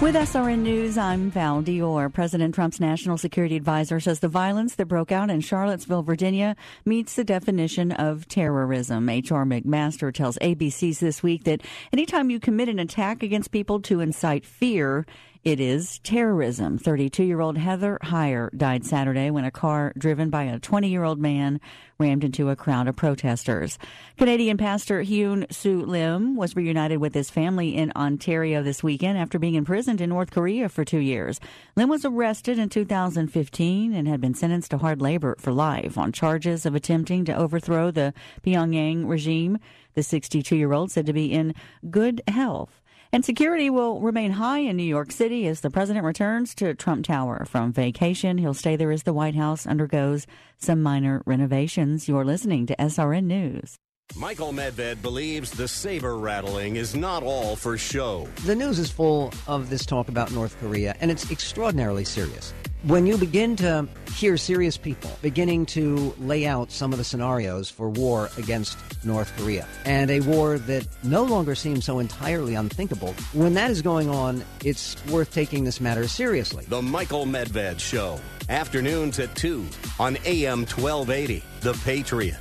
With SRN News, I'm Val Dior. President Trump's national security advisor says the violence that broke out in Charlottesville, Virginia meets the definition of terrorism. H.R. McMaster tells ABC's this week that anytime you commit an attack against people to incite fear, it is terrorism. 32 year old Heather Heyer died Saturday when a car driven by a 20 year old man rammed into a crowd of protesters. Canadian pastor Hyun Soo Lim was reunited with his family in Ontario this weekend after being imprisoned in North Korea for two years. Lim was arrested in 2015 and had been sentenced to hard labor for life on charges of attempting to overthrow the Pyongyang regime. The 62 year old said to be in good health. And security will remain high in New York City as the president returns to Trump Tower from vacation. He'll stay there as the White House undergoes some minor renovations. You're listening to SRN News. Michael Medved believes the saber rattling is not all for show. The news is full of this talk about North Korea, and it's extraordinarily serious. When you begin to hear serious people beginning to lay out some of the scenarios for war against North Korea, and a war that no longer seems so entirely unthinkable, when that is going on, it's worth taking this matter seriously. The Michael Medved Show, afternoons at 2 on AM 1280, The Patriot.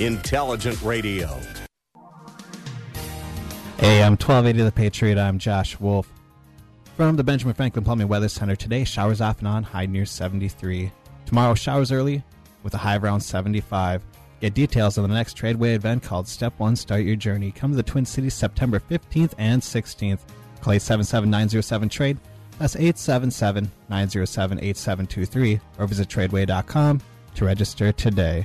Intelligent Radio. Hey, I'm 1280 The Patriot, I'm Josh Wolf. From the Benjamin Franklin Plumbing Weather Center, today showers off and on, high near 73. Tomorrow showers early with a high around 75. Get details on the next Tradeway event called Step 1 Start Your Journey. Come to the Twin Cities September 15th and 16th. Call 877 Trade. That's 877 907 8723 or visit tradeway.com to register today.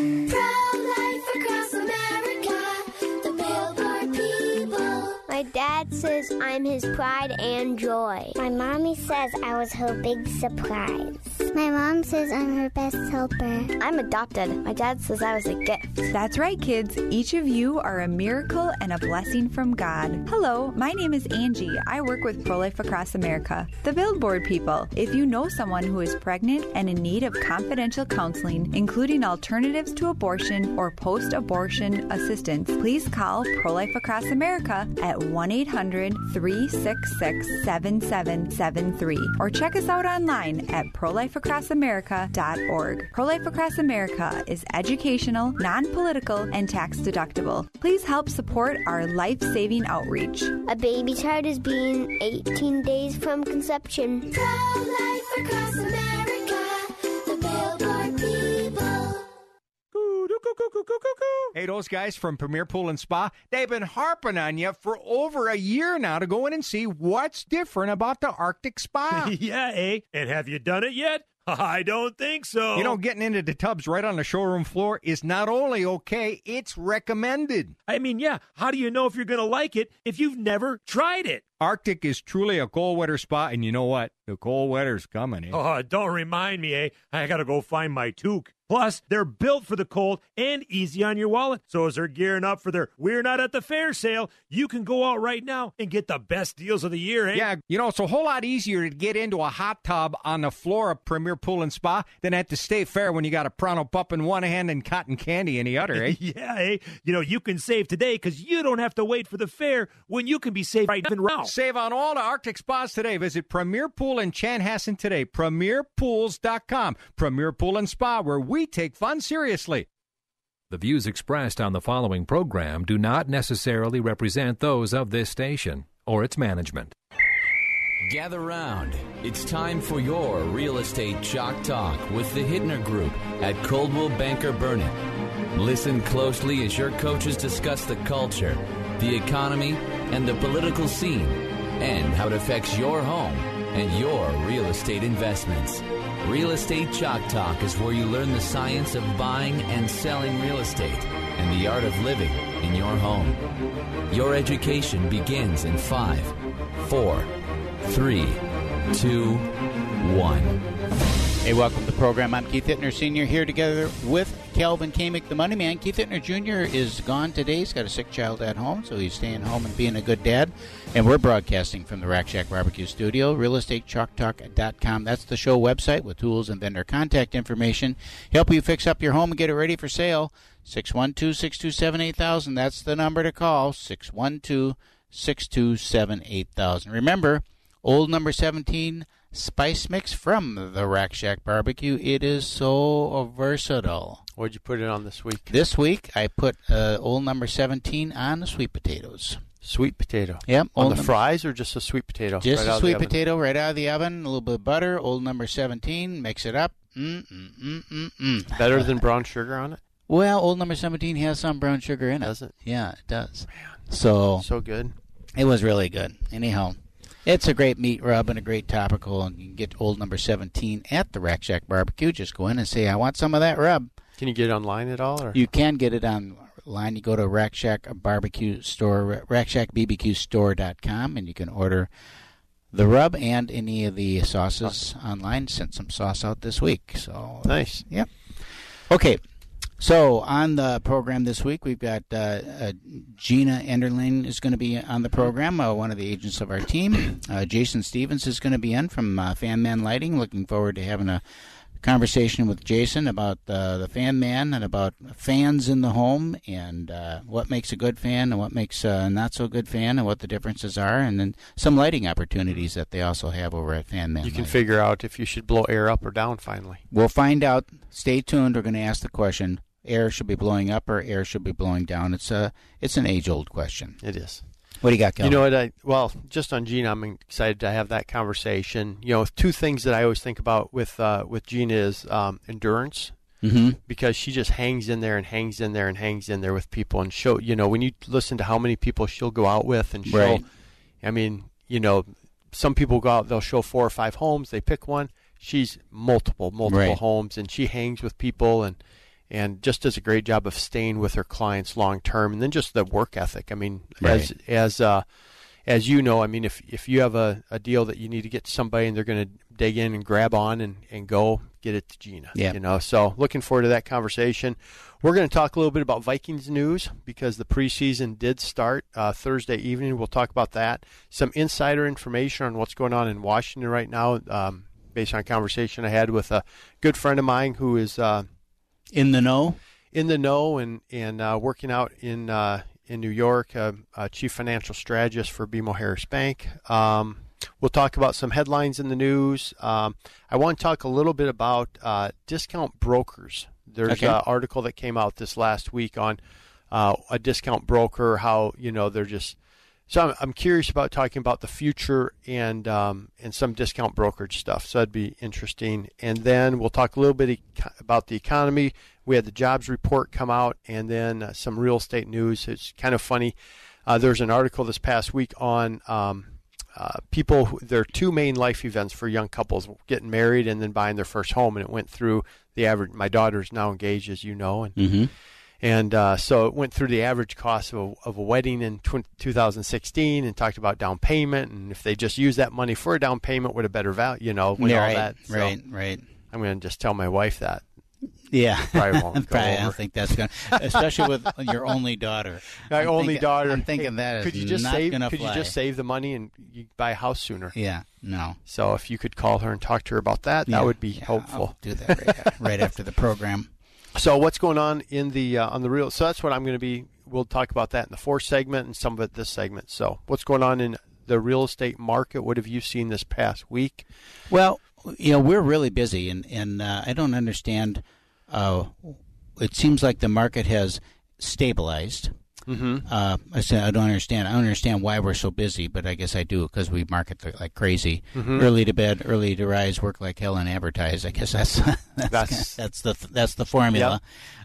Pro-life says I'm his pride and joy. My mommy says I was her big surprise. My mom says I'm her best helper. I'm adopted. My dad says I was a gift. That's right, kids. Each of you are a miracle and a blessing from God. Hello, my name is Angie. I work with Pro Life Across America, the Billboard people. If you know someone who is pregnant and in need of confidential counseling, including alternatives to abortion or post abortion assistance, please call Pro Life Across America at 1 800 366 7773 or check us out online at prolifeacrossamerica.org. Pro Life Across America is educational, non political, and tax deductible. Please help support our life saving outreach. A baby child is being 18 days from conception. Pro-life across America, Hey, those guys from Premier Pool and Spa, they've been harping on you for over a year now to go in and see what's different about the Arctic Spa. yeah, eh? And have you done it yet? I don't think so. You know, getting into the tubs right on the showroom floor is not only okay, it's recommended. I mean, yeah, how do you know if you're going to like it if you've never tried it? Arctic is truly a cold weather spot, and you know what? The cold weather's coming. Eh? Oh, don't remind me, eh? I got to go find my toque. Plus, they're built for the cold and easy on your wallet. So as they're gearing up for their We're Not at the Fair sale, you can go out right now and get the best deals of the year, eh? Yeah, you know, it's a whole lot easier to get into a hot tub on the floor of Premier Pool and Spa than at the State Fair when you got a Pronto Pup in one hand and cotton candy in the other, eh? yeah, eh? You know, you can save today because you don't have to wait for the fair when you can be saved right now. Save on all the Arctic spas today. Visit Premier Pool in Chanhassen today. PremierPools.com. Premier Pool and Spa, where we take fun seriously. The views expressed on the following program do not necessarily represent those of this station or its management. Gather round. It's time for your real estate chalk talk with the Hittner Group at Coldwell Banker Burnett. Listen closely as your coaches discuss the culture, the economy, and the political scene, and how it affects your home and your real estate investments. Real Estate Chalk Talk is where you learn the science of buying and selling real estate and the art of living in your home. Your education begins in five, four, three, two, one. Hey, welcome to the program. I'm Keith Hittner Sr. here together with Calvin Kamick, the money man. Keith Hittner Jr. is gone today. He's got a sick child at home, so he's staying home and being a good dad. And we're broadcasting from the Rack Shack Barbecue Studio, realestatechalktalk.com. That's the show website with tools and vendor contact information. Help you fix up your home and get it ready for sale. 612 627 8000. That's the number to call. 612 627 8000. Remember, old number 17 spice mix from the Rack Shack Barbecue. It is so versatile. What'd you put it on this week? This week, I put uh, old number 17 on the sweet potatoes. Sweet potato. Yep. On the num- fries or just a sweet potato? Just right a sweet potato right out of the oven, a little bit of butter, old number 17, mix it up. Mm, mm, mm, mm, mm. Better than brown sugar on it? Well, old number 17 has some brown sugar in it. Does it? Yeah, it does. Man, So So good. it was really good. Anyhow, it's a great meat rub and a great topical, and you can get old number 17 at the Rack Shack Barbecue. Just go in and say, I want some of that rub. Can you get it online at all? Or? You can get it online. You go to Rack Shack Barbecue Store, RackShackBBQStore.com, and you can order the rub and any of the sauces online. Sent some sauce out this week. So Nice. Yep. Okay. So on the program this week, we've got uh, uh, Gina Enderling is going to be on the program, uh, one of the agents of our team. Uh, Jason Stevens is going to be in from uh, Fan Man Lighting. Looking forward to having a conversation with Jason about uh, the fan man and about fans in the home and uh, what makes a good fan and what makes a not so good fan and what the differences are, and then some lighting opportunities that they also have over at Fan Man. You can Lighting. figure out if you should blow air up or down finally. We'll find out. Stay tuned. We're going to ask the question: air should be blowing up or air should be blowing down? It's a it's an age old question. It is. What do you got, going? You know what? I well, just on Gina, I'm excited to have that conversation. You know, two things that I always think about with uh, with Gina is um, endurance, Mhm. because she just hangs in there and hangs in there and hangs in there with people and show. You know, when you listen to how many people she'll go out with and show. Right. I mean, you know, some people go out, they'll show four or five homes, they pick one. She's multiple, multiple Right. homes, and she hangs with people and and just does a great job of staying with her clients long term. And then just the work ethic. I mean, as as uh, as you know, I mean, if if you have a, a deal that you need to get to somebody and they're going to dig in and grab on and, and go, get it to Gina. Yeah. You know, so looking forward to that conversation. We're going to talk a little bit about Vikings news because the preseason did start uh, Thursday evening. We'll talk about that. Some insider information on what's going on in Washington right now, um, based on a conversation I had with a good friend of mine who is. Uh, in the know. in the know and and uh, working out in uh, in New York, uh, uh, chief financial strategist for BMO Harris Bank. Um, we'll talk about some headlines in the news. Um, I want to talk a little bit about uh, discount brokers. There's Okay. an article that came out this last week on uh, a discount broker, how you know they're just. So I'm, I'm curious about talking about the future and um, and some discount brokerage stuff. So that'd be interesting. And then we'll talk a little bit about the economy. We had the jobs report come out, and then uh, some real estate news. It's kind of funny. Uh, there was an article this past week on um, uh, people. Who, there are two main life events for young couples: getting married and then buying their first home. And it went through the average. My daughter's now engaged, as you know, and Mhm. And uh, so it went through the average cost of a, of a wedding in tw- 2016 and talked about down payment and if they just use that money for a down payment with a better value, you know, with Yeah, all right, that. So right, right. I'm going to just tell my wife that. Yeah, Probably won't go Probably, I don't think that's gonna, especially with your only daughter. My I'm only thinking- daughter. I'm thinking that is could you just save? Could fly. you just save the money and you buy a house sooner? Yeah, no. So if you could call her and talk to her about that, Yeah, that would be yeah, helpful. I'll do that right, right after the program. So what's going on in the uh, on the real? So that's what I'm going to be. We'll talk about that in the fourth segment and some of it this segment. So what's going on in the real estate market? What have you seen this past week? Well, you know, we're really busy, and and uh, I don't understand. Uh, it seems like the market has stabilized. Mhm. Uh, I said I don't understand. I don't understand why we're so busy, but I guess I do because we market like- crazy. Mhm. Early to bed, early to rise, work like hell, and advertise. I guess that's that's That's- that's, the that's the formula.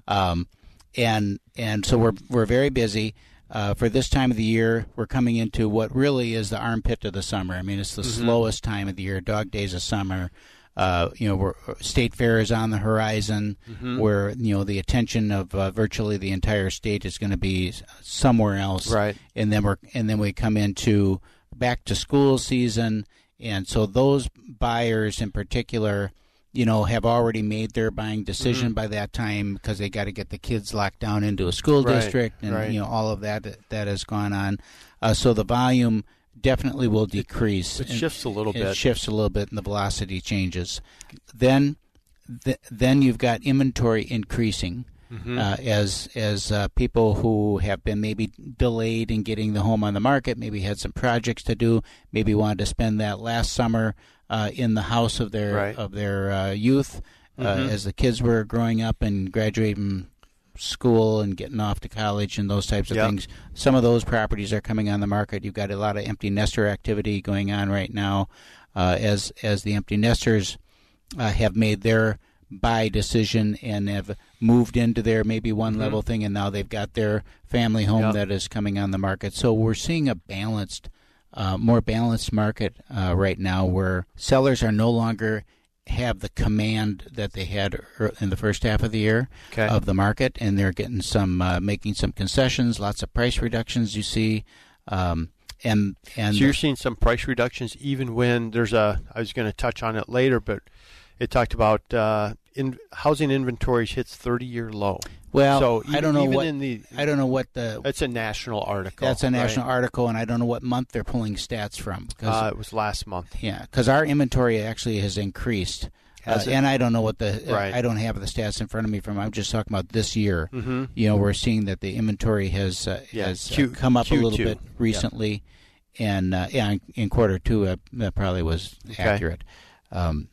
Um, and and so we're we're very busy. Uh, for this time of the year, we're coming into what really is the armpit of the summer. I mean, it's the Mhm. slowest time of the year. Dog days of summer. Uh, you know, we're, state fair is on the horizon, Mhm. where you know the attention of uh, virtually the entire state is going to be somewhere else. Right. And then we're and then we come into back to school season, and so those buyers in particular, you know, have already made their buying decision Mhm. by that time because they got to get the kids locked down into a school Right, district, and right. you know all of that that has gone on. Uh, so the volume definitely will decrease. it shifts a little it bit. shifts a little bit, and the velocity changes. Then, th- then you've got inventory increasing. Mhm. Uh, as as uh, people who have been maybe delayed in getting the home on the market, maybe had some projects to do, maybe wanted to spend that last summer uh, in the house of their Right. of their uh, youth, uh, Mhm. as the kids were growing up and graduating school and getting off to college and those types of Yep. things. Some of those properties are coming on the market. You've got a lot of empty nester activity going on right now, uh, as as the empty nesters uh, have made their buy decision and have moved into their maybe one Mhm. level thing, and now they've got their family home Yep. that is coming on the market. So we're seeing a balanced, uh, more balanced market uh, right now, where sellers are no longer have the command that they had in the first half of the year Okay. of the market, and they're getting some uh, making some concessions, lots of price reductions. You see, um, and and so you're seeing some price reductions even when there's a. I was going to touch on it later, but it talked about uh, in housing inventories hits 30 year low. Well, so I don't know what the. I don't know what the That's a national article. that's a national right? article, and I don't know what month they're pulling stats from. 'cause- Uh, it was last month. yeah, because our inventory actually has increased. Uh, and I don't know what the Right. I don't have the stats in front of me from. I'm just talking about this year. Mhm. You know, we're seeing that the inventory has uh, Yeah, has uh, come up a little Q2. bit Yeah. recently, and uh, yeah, in, in quarter two uh, that probably was Okay. accurate. Um,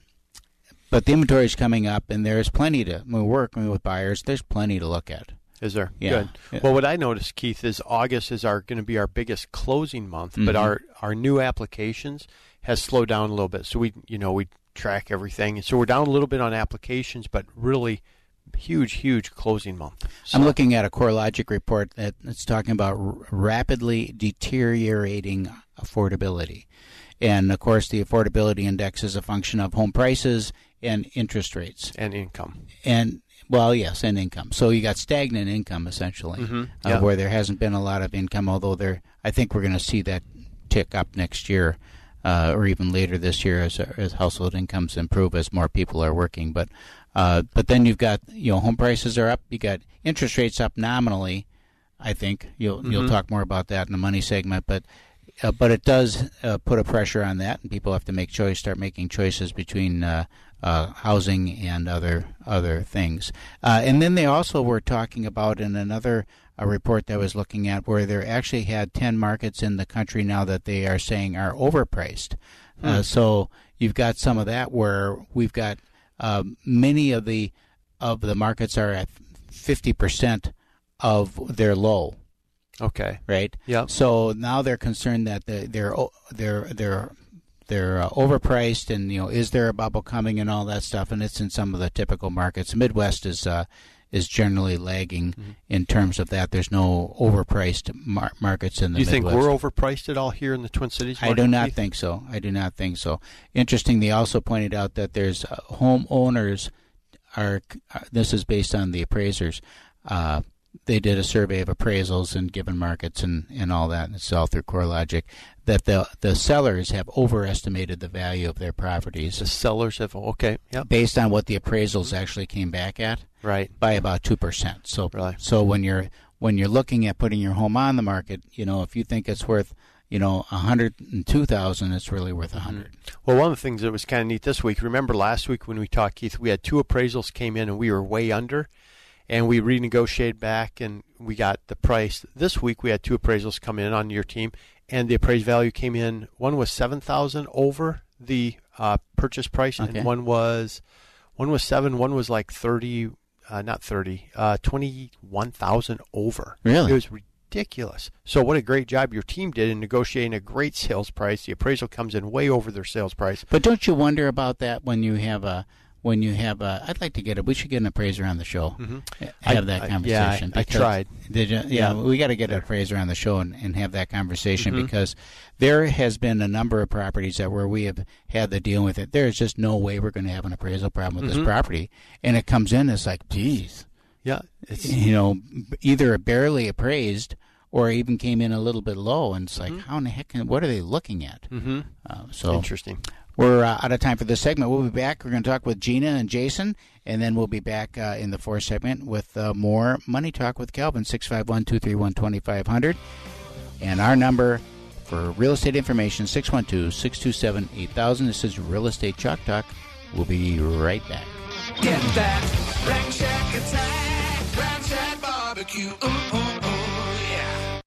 but the inventory is coming up, and there's plenty to. We're working with buyers. There's plenty to look at. Is there? Yeah. Good. Well, what I noticed, Keith, is August is our going to be our biggest closing month, but Mhm. our our new applications has slowed down a little bit. So we, you know, we track everything, and so we're down a little bit on applications, but really huge, huge closing month. So, I'm looking at a CoreLogic report that it's talking about r- rapidly deteriorating affordability. And of course, the affordability index is a function of home prices and interest rates. and income. And, well, yes, and income. So you got stagnant income essentially, Mhm, uh, where there hasn't been a lot of income, although there, I think we're going to see that tick up next year. Uh, or even later this year, as, as household incomes improve, as more people are working. But uh, but then you've got you know home prices are up. You got interest rates up nominally. I think you'll you'll Mhm. talk more about that in the money segment, but uh, but it does uh, put a pressure on that, and people have to make choice, start making choices between uh, uh, housing and other other things. Uh, and then they also were talking about in another a report that I was looking at where they actually had ten markets in the country now that they are saying are overpriced. Uh, Hmm. so you've got some of that where we've got um, many of the of the markets are at fifty percent of their low Okay. right? Yep. So now they're concerned that the, they're they're they're uh, overpriced, and you know, is there a bubble coming and all that stuff? And it's in some of the typical markets. Midwest is uh, is generally lagging Mm-hmm. in terms of that. There's no overpriced mar- markets in the Do you think we're overpriced at all here in the Twin Cities? I do not think so. I do not think so. Interesting. They also pointed out that there's uh, homeowners are. Uh, this is based on the appraisers. Uh, they did a survey of appraisals and given markets and, and all that. And it's all through CoreLogic. That the the sellers have overestimated the value of their properties. The sellers have okay. Yep. Based on what the appraisals actually came back at. Right. By about two percent. So Really? so when you're when you're looking at putting your home on the market, you know, if you think it's worth you know, a hundred and two thousand, it's really worth a mm-hmm. 100 Well, one of the things that was kind of neat this week. Remember last week when we talked, Keith? We had two appraisals came in and we were way under, and we renegotiated back and we got the price. This week we had two appraisals come in on your team, and the appraised value came in. One was seven thousand over the uh, purchase price, Okay. and one was one was seven. One was like thirty, uh, not thirty, uh, twenty one thousand over. Really? it was ridiculous. So what a great job your team did in negotiating a great sales price. The appraisal comes in way over their sales price. But don't you wonder about that when you have a when you have a? I'd like to get a. We should get an appraiser on the show. Mhm. Have I- that I- conversation. yeah, I- I tried. Did you? Yeah, Yeah. we got to get an appraiser on the show and, and have that conversation Mhm. because there has been a number of properties that where we have had to deal with it. There is just no way we're going to have an appraisal problem with Mhm. this property, and it comes in. It's like, geez, Yeah, it's you know, either barely appraised or even came in a little bit low, and it's like, how in the heck? Can, what are they looking at? Mhm. Uh, so Interesting. We're uh, out of time for this segment. We'll be back. We're going to talk with Gina and Jason, and then we'll be back uh, in the fourth segment with uh, more money talk with Calvin six five one two three one twenty five hundred, and our number for real estate information 612-627-8000. This is Real Estate Chalk Talk. We'll be right back. Get that Rack Shack attack, Rack Shack barbecue. Ooh, ooh, ooh, yeah.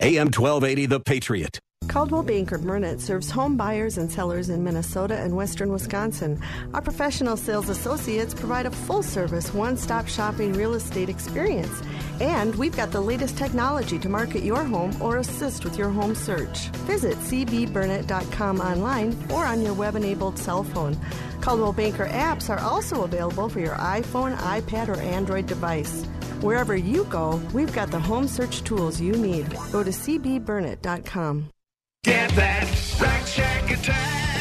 AM 1280, The Patriot. Coldwell Banker Burnett serves home buyers and sellers in Minnesota and western Wisconsin. Our professional sales associates provide a full service, one stop shopping real estate experience. And we've got the latest technology to market your home or assist with your home search. Visit cbburnett.com online or on your web enabled cell phone. Coldwell Banker apps are also available for your iPhone, iPad, or Android device. Wherever you go, we've got the home search tools you need. Go to cbburnett.com. Get that Rack Shack attack,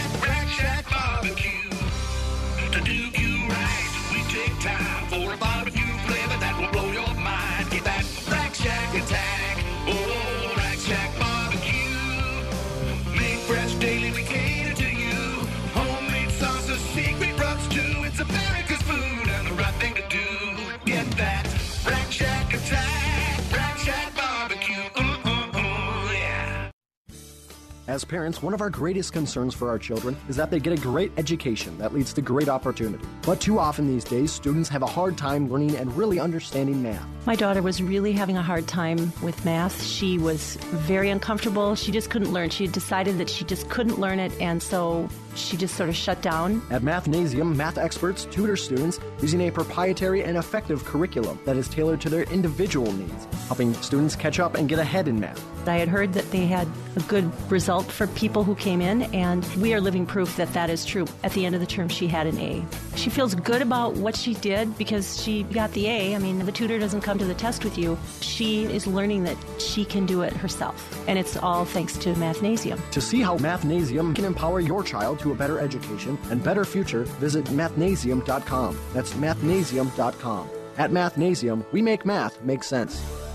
As parents, one of our greatest concerns for our children is that they get a great education that leads to great opportunity. But too often these days, students have a hard time learning and really understanding math. My daughter was really having a hard time with math. She was very uncomfortable. She just couldn't learn. She had decided that she just couldn't learn it, and so she just sort of shut down. At Mathnasium, math experts tutor students using a proprietary and effective curriculum that is tailored to their individual needs, helping students catch up and get ahead in math. I had heard that they had a good result for people who came in, and we are living proof that that is true. At the end of the term, she had an A. She feels good about what she did because she got the A. I mean, the tutor doesn't come to the test with you. She is learning that she can do it herself, and it's all thanks to Mathnasium. To see how Mathnasium can empower your child to a better education and better future, visit mathnasium.com. That's mathnasium.com. At Mathnasium, we make math make sense.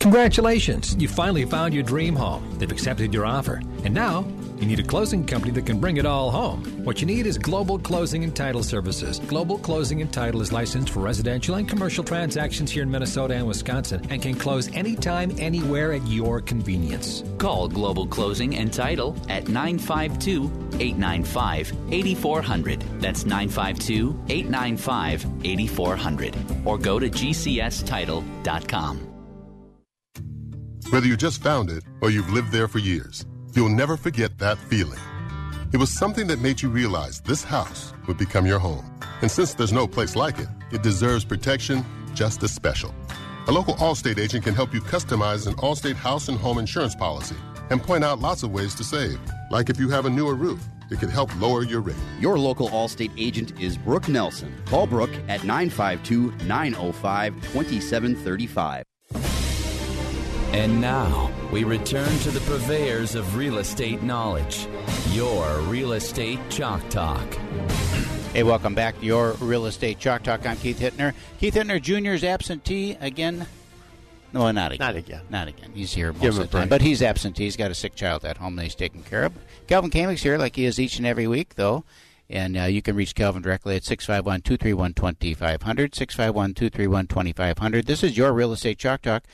Congratulations! You finally found your dream home. They've accepted your offer. And now, you need a closing company that can bring it all home. What you need is Global Closing and Title Services. Global Closing and Title is licensed for residential and commercial transactions here in Minnesota and Wisconsin and can close anytime, anywhere at your convenience. Call Global Closing and Title at 952 895 8400. That's 952 895 8400. Or go to gcstitle.com. Whether you just found it or you've lived there for years, you'll never forget that feeling. It was something that made you realize this house would become your home. And since there's no place like it, it deserves protection just as special. A local Allstate agent can help you customize an Allstate house and home insurance policy and point out lots of ways to save. Like if you have a newer roof, it could help lower your rate. Your local Allstate agent is Brooke Nelson. Call Brooke at 952 905 2735. And now we return to the purveyors of real estate knowledge. Your Real Estate Chalk Talk. Hey, welcome back to your Real Estate Chalk Talk. I'm Keith Hittner. Keith Hittner Jr. is absentee again. No, not again. Not again. Not again. He's here most Give of the time. But he's absentee. He's got a sick child at home that he's taking care of. Calvin Kamick's here like he is each and every week, though. And uh, you can reach Calvin directly at 651 231 2500. 651 231 2500. This is your Real Estate Chalk Talk.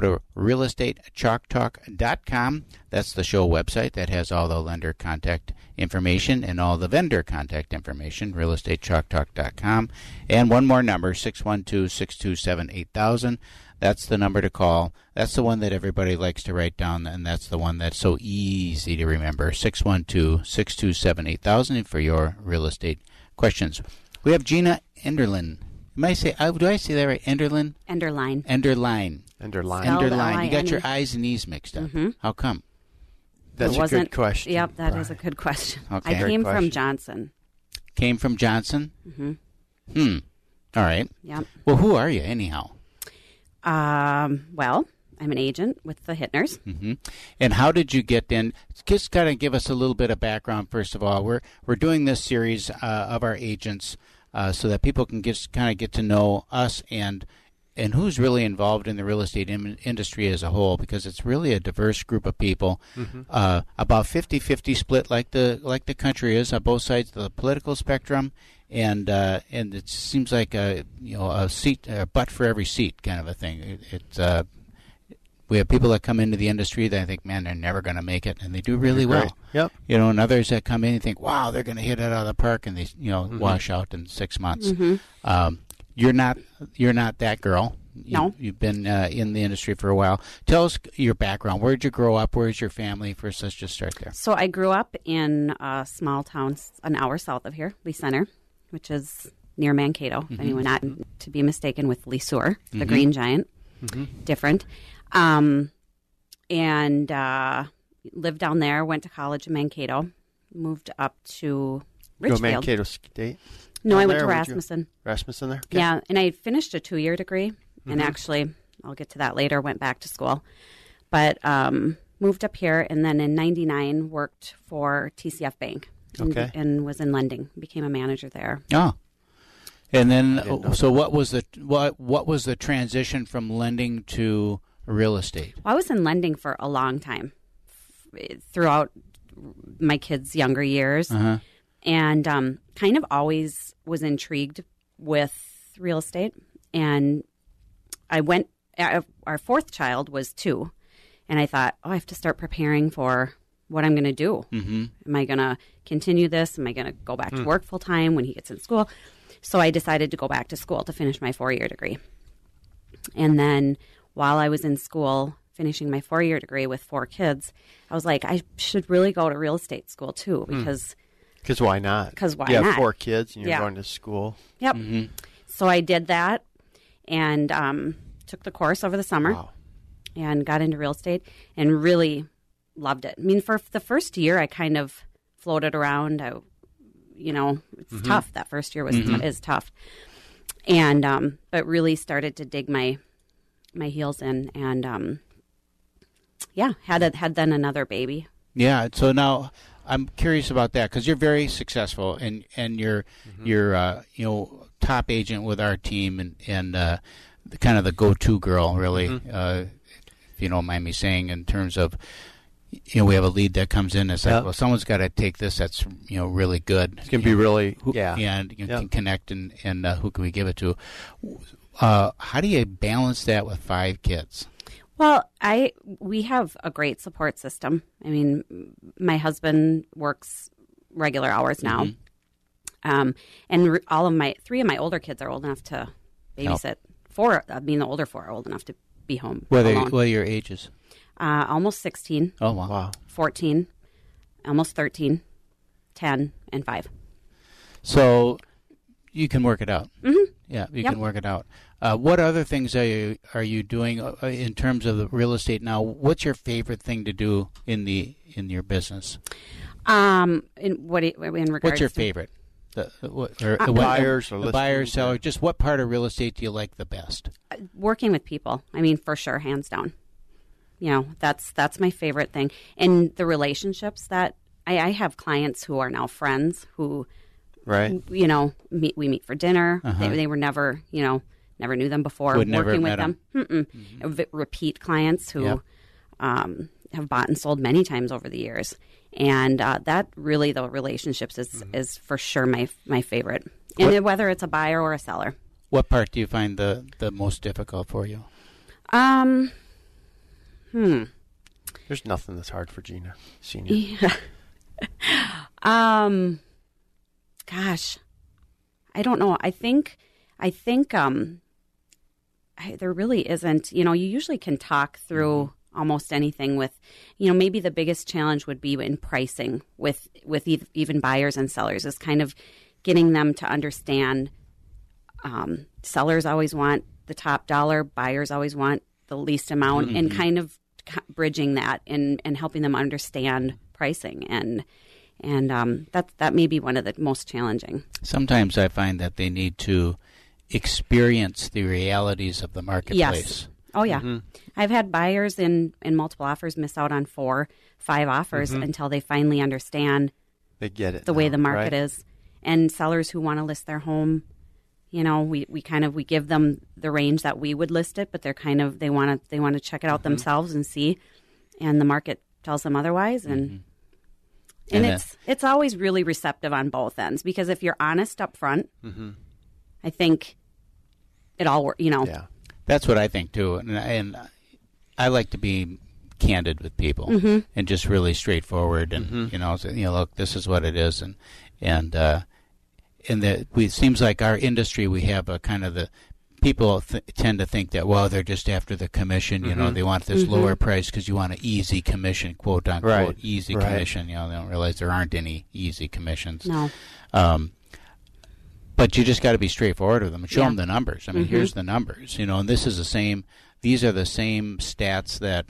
Go to realestatechalktalk.com. That's the show website that has all the lender contact information and all the vendor contact information, realestatechalktalk.com. And one more number, 612 627 8000. That's the number to call. That's the one that everybody likes to write down, and that's the one that's so easy to remember 612 627 8000 for your real estate questions. We have Gina Enderlin. Am I say? Uh, do I say that right? Enderlin. Enderline. Enderline. Enderline. Enderline. You got your L-I-N-E. eyes and E's mixed up. Mhm. How come? That's It a good wasn't- question. Yep, that is a good question. Okay. I came question. from Johnson. Came from Johnson. hmm Hmm. All right. Yep. Well, who are you anyhow? Um, well, I'm an agent with the Hittners. hmm And how did you get in? Just kind of give us a little bit of background first of all. We're we're doing this series uh, of our agents uh, so that people can just kind of get to know us and and who's really involved in the real estate in- industry as a whole because it's really a diverse group of people. Mhm. Uh, about 50-50 split like the like the country is on both sides of the political spectrum. And uh, and it seems like a you know a seat a butt for every seat kind of a thing. It, it's uh, we have people that come into the industry that I think, man, they're never going to make it, and they do really Great. well. Yep. You know, and others that come in and think, wow, they're going to hit it out of the park, and they, you know, Mhm. wash out in six months. Mhm. Um, you're not, you're not that girl. You, No. You've been uh, in the industry for a while. Tell us your background. Where did you grow up? Where's your family? First, let's just start there. So I grew up in a small town an hour south of here, Le Center, which is near Mankato. If Mhm. anyone not to be mistaken with Le Sueur, the Mhm. Green Giant, Mhm. different. Um, and uh, lived down there. Went to college in Mankato. Moved up to Go Mankato State. No, I went to there, would you- Rasmussen. Rasmussen there. Okay. Yeah, and I finished a two-year degree, and Mhm. actually, I'll get to that later. Went back to school, but um, moved up here, and then in '99 worked for TCF Bank, and, Okay. and was in lending. Became a manager there. Oh. And then, so what was the what what was the transition from lending to real estate? Well, I was in lending for a long time, f- throughout my kids' younger years, Uh-huh. And um, kind of always was intrigued with real estate. And I went. uh, Our fourth child was two, and I thought, oh, I have to start preparing for what I'm going to do. Mhm. Am I going to continue this? Am I going to go back to Hmm. work full time when he gets in school? So I decided to go back to school to finish my four year degree. And then while I was in school finishing my four year degree with four kids, I was like, I should really go to real estate school too Hmm. because, Because why not? Because why not? you have four kids and you're Yeah. going to school. yep. So I did that and um, took the course over the summer and got into real estate and really loved it. I mean, for the first year, I kind of floated around. I, you know, it's Mhm. tough. That first year was Mhm. is tough, and um, but really started to dig my my heels in, and um, yeah, had a, had then another baby. Yeah. So now I'm curious about that because you're very successful and and you're Mm-hmm. you're uh, you know top agent with our team and and uh, the, kind of the go-to girl really. Mhm. Uh, if you don't mind me saying, in terms of you know we have a lead that comes in. It's like well, someone's got to take this. That's you know really good. It's gonna be know, really- who- yeah. and you Yeah. can connect and and uh, who can we give it to? Uh, how do you balance that with five kids? Well, I we have a great support system. I mean, my husband works regular hours now, Mhm. um, and re- all of my three of my older kids are old enough to babysit. Four, I mean, the older four are old enough to be home What are, alone. what are your ages? Uh, almost sixteen. Oh wow. wow. 14, almost 13, 10, and 5. So you can work it out. Mhm. Yeah, you Yep. can work it out. Uh, what other things are you are you doing uh, in terms of the real estate now? What's your favorite thing to do in the in your business? Um, in what in regards What's your to- favorite? The, the- what, or, Uh, the what- Buyers or the buyer seller. Just what part of real estate do you like the best? working with people. I mean, for sure, hands down. You know, that's that's my favorite thing, and the relationships that I, I have clients who are now friends who, Right. You know, meet we meet for dinner. Uh-huh. They, they were never, you know, never knew them before. Would never working with met them, Mm-mm. V- repeat clients who Yep. um, have bought and sold many times over the years, and uh, that really the relationships is Mm-hmm. is for sure my my favorite, and What- whether it's a buyer or a seller. What part do you find the the most difficult for you? Um, Hmm. There's nothing that's hard for Gina Senior. Yeah. um, gosh, I don't know. I think, I think, um, I, there really isn't. You know, you usually can talk through almost anything with, you know, maybe the biggest challenge would be in pricing with with ev- even buyers and sellers is kind of getting them to understand. Um, sellers always want the top dollar. Buyers always want the least amount, and Mhm. kind of bridging that and and helping them understand pricing and and um, that that may be one of the most challenging. Sometimes I find that they need to experience the realities of the marketplace. Yes. Oh yeah. I've had buyers in in multiple offers miss out on four, five offers Mhm. until they finally understand They get it. the way the market right? is. And sellers who want to list their home, you know, we, we kind of we give them the range that we would list it, but they're kind of they want to they want to check it out Mm-hmm. themselves and see, and the market tells them otherwise, and and, And, uh, it's it's always really receptive on both ends because if you're honest up front, Mhm. I think it all work. You know, Yeah, That's what I think too, and, and I like to be candid with people Mhm. and just really straightforward, and Mm-hmm. you know, say, you know, look, this is what it is, and and uh, and that we it seems like our industry we have a kind of the people th- tend to think that well they're just after the commission, you know, Mhm. they want this Mhm. lower price because you want an easy commission, quote unquote, Right. easy Right. commission. You know, they don't realize there aren't any easy commissions. No. Um, but you just got to be straightforward with them and show Yeah. them the numbers. I mean, Mhm. here's the numbers, you know, and this is the same. These are the same stats that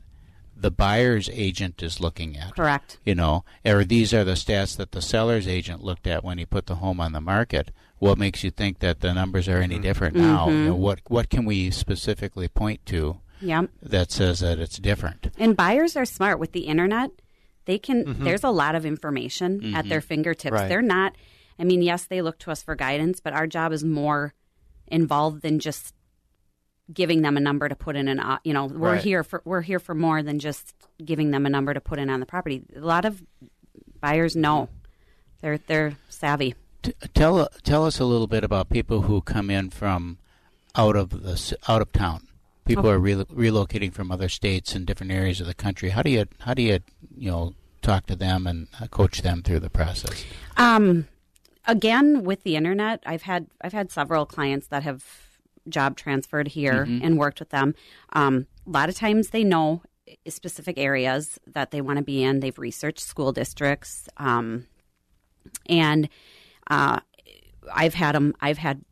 the buyer's agent is looking at. Correct. You know, or these are the stats that the seller's agent looked at when he put the home on the market. What makes you think that the numbers are any different now? You know, Mhm. what what can we specifically point to Yep. that says that it's different? And buyers are smart with the internet. They can. Mhm. There's a lot of information at their fingertips. Right. They're not. I mean, yes, they look to us for guidance, but our job is more involved than just giving them a number to put in an. uh, You know, we're Right. here for we're here for more than just giving them a number to put in on the property. A lot of buyers know. They're they're savvy. Tell tell us a little bit about people who come in from out of the out of town. People Oh. are re- relocating from other states and different areas of the country. How do you how do you you know talk to them and uh, coach them through the process? Um, again, with the internet, I've had I've had several clients that have job transferred here Mhm. and worked with them. Um, a lot of times they know specific areas that they want to be in. They've researched school districts, um, and uh, I've had them. I've had